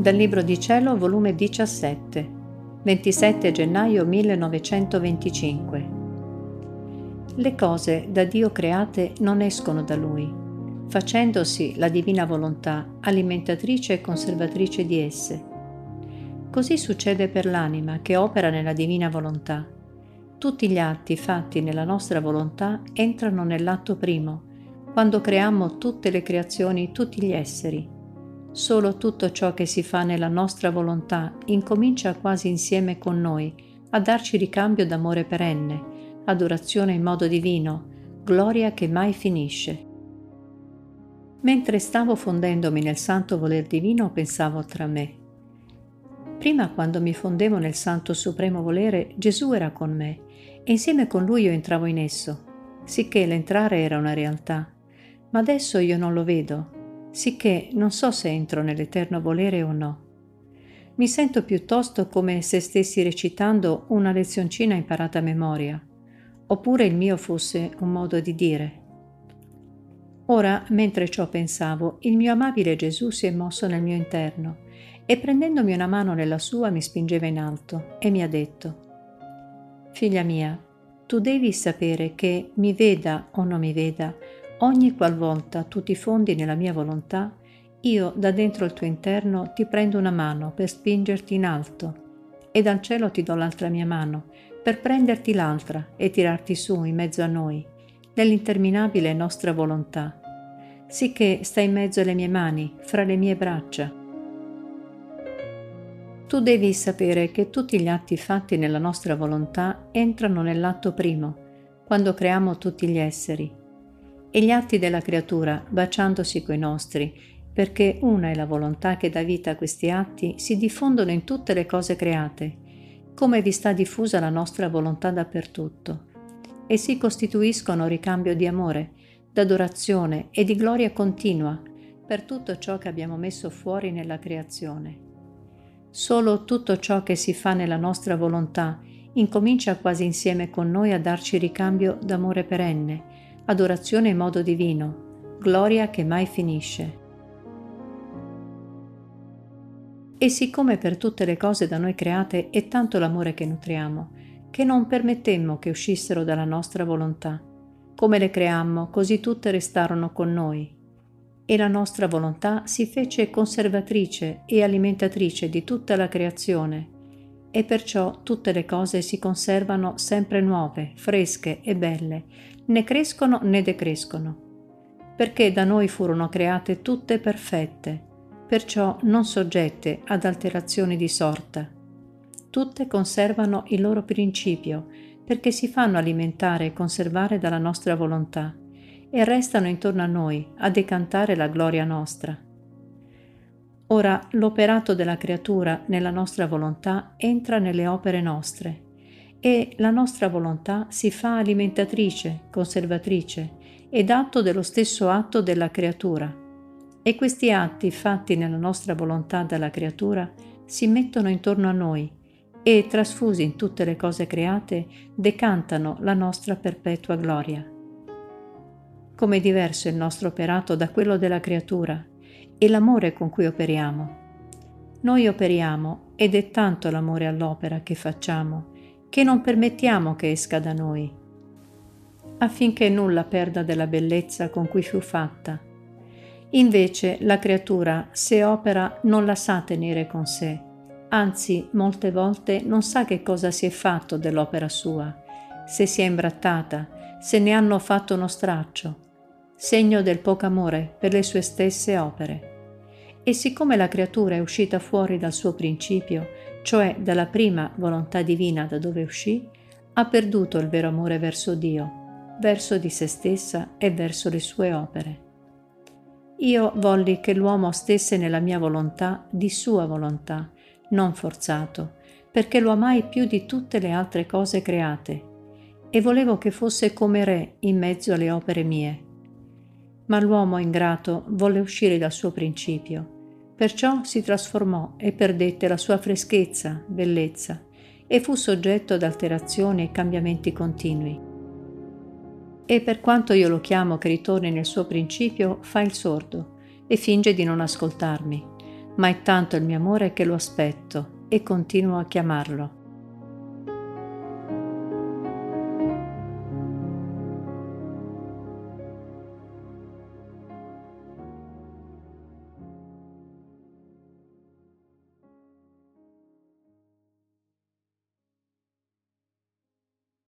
Dal Libro di Cielo, volume 17, 27 gennaio 1925. Le cose da Dio create non escono da Lui, facendosi la divina volontà alimentatrice e conservatrice di esse. Così succede per l'anima che opera nella divina volontà. Tutti gli atti fatti nella nostra volontà entrano nell'atto primo, quando creiamo tutte le creazioni, tutti gli esseri Solo tutto ciò che si fa nella nostra volontà incomincia quasi insieme con noi a darci ricambio d'amore perenne, adorazione in modo divino, gloria che mai finisce. Mentre stavo fondendomi nel santo voler divino pensavo tra me. Prima quando mi fondevo nel santo supremo volere Gesù era con me e insieme con lui io entravo in esso, sicché l'entrare era una realtà. Ma adesso io non lo vedo, sicché non so se entro nell'eterno volere o no. Mi sento piuttosto come se stessi recitando una lezioncina imparata a memoria, oppure il mio fosse un modo di dire. Ora, mentre ciò pensavo, il mio amabile Gesù si è mosso nel mio interno e prendendomi una mano nella sua mi spingeva in alto e mi ha detto, Figlia mia, tu devi sapere che mi veda o non mi veda, Ogni qualvolta tu ti fondi nella mia volontà, io da dentro il tuo interno ti prendo una mano per spingerti in alto e dal cielo ti do l'altra mia mano per prenderti l'altra e tirarti su in mezzo a noi, nell'interminabile nostra volontà, sicché stai in mezzo alle mie mani, fra le mie braccia. Tu devi sapere che tutti gli atti fatti nella nostra volontà entrano nell'atto primo, quando creiamo tutti gli esseri, e gli atti della creatura, baciandosi coi nostri, perché una è la volontà che dà vita a questi atti, si diffondono in tutte le cose create, come vi sta diffusa la nostra volontà dappertutto, e si costituiscono ricambio di amore, d'adorazione e di gloria continua per tutto ciò che abbiamo messo fuori nella creazione. Solo tutto ciò che si fa nella nostra volontà incomincia quasi insieme con noi a darci ricambio d'amore perenne, adorazione in modo divino, gloria che mai finisce. E siccome per tutte le cose da noi create è tanto l'amore che nutriamo, che non permettemmo che uscissero dalla nostra volontà. Come le creammo, così tutte restarono con noi. E la nostra volontà si fece conservatrice e alimentatrice di tutta la creazione, e perciò tutte le cose si conservano sempre nuove, fresche e belle, né crescono né decrescono, perché da noi furono create tutte perfette, perciò non soggette ad alterazioni di sorta. Tutte conservano il loro principio, perché si fanno alimentare e conservare dalla nostra volontà, e restano intorno a noi a decantare la gloria nostra. Ora l'operato della creatura nella nostra volontà entra nelle opere nostre e la nostra volontà si fa alimentatrice, conservatrice ed atto dello stesso atto della creatura. E questi atti fatti nella nostra volontà dalla creatura si mettono intorno a noi e, trasfusi in tutte le cose create, decantano la nostra perpetua gloria. Come diverso il nostro operato da quello della creatura e l'amore con cui operiamo. Noi operiamo ed è tanto l'amore all'opera che facciamo che non permettiamo che esca da noi, affinché nulla perda della bellezza con cui fu fatta. Invece la creatura, se opera, non la sa tenere con sé, anzi molte volte non sa che cosa si è fatto dell'opera sua, se si è imbrattata, se ne hanno fatto uno straccio, segno del poco amore per le sue stesse opere. E siccome la creatura è uscita fuori dal suo principio, cioè dalla prima volontà divina da dove uscì, ha perduto il vero amore verso Dio, verso di se stessa e verso le sue opere. Io volli che l'uomo stesse nella mia volontà, di sua volontà, non forzato, perché lo amai più di tutte le altre cose create, e volevo che fosse come re in mezzo alle opere mie. Ma l'uomo ingrato volle uscire dal suo principio Perciò si trasformò e perdette la sua freschezza, bellezza, e fu soggetto ad alterazioni e cambiamenti continui. E per quanto io lo chiamo che ritorni nel suo principio, fa il sordo e finge di non ascoltarmi, ma è tanto il mio amore che lo aspetto e continuo a chiamarlo.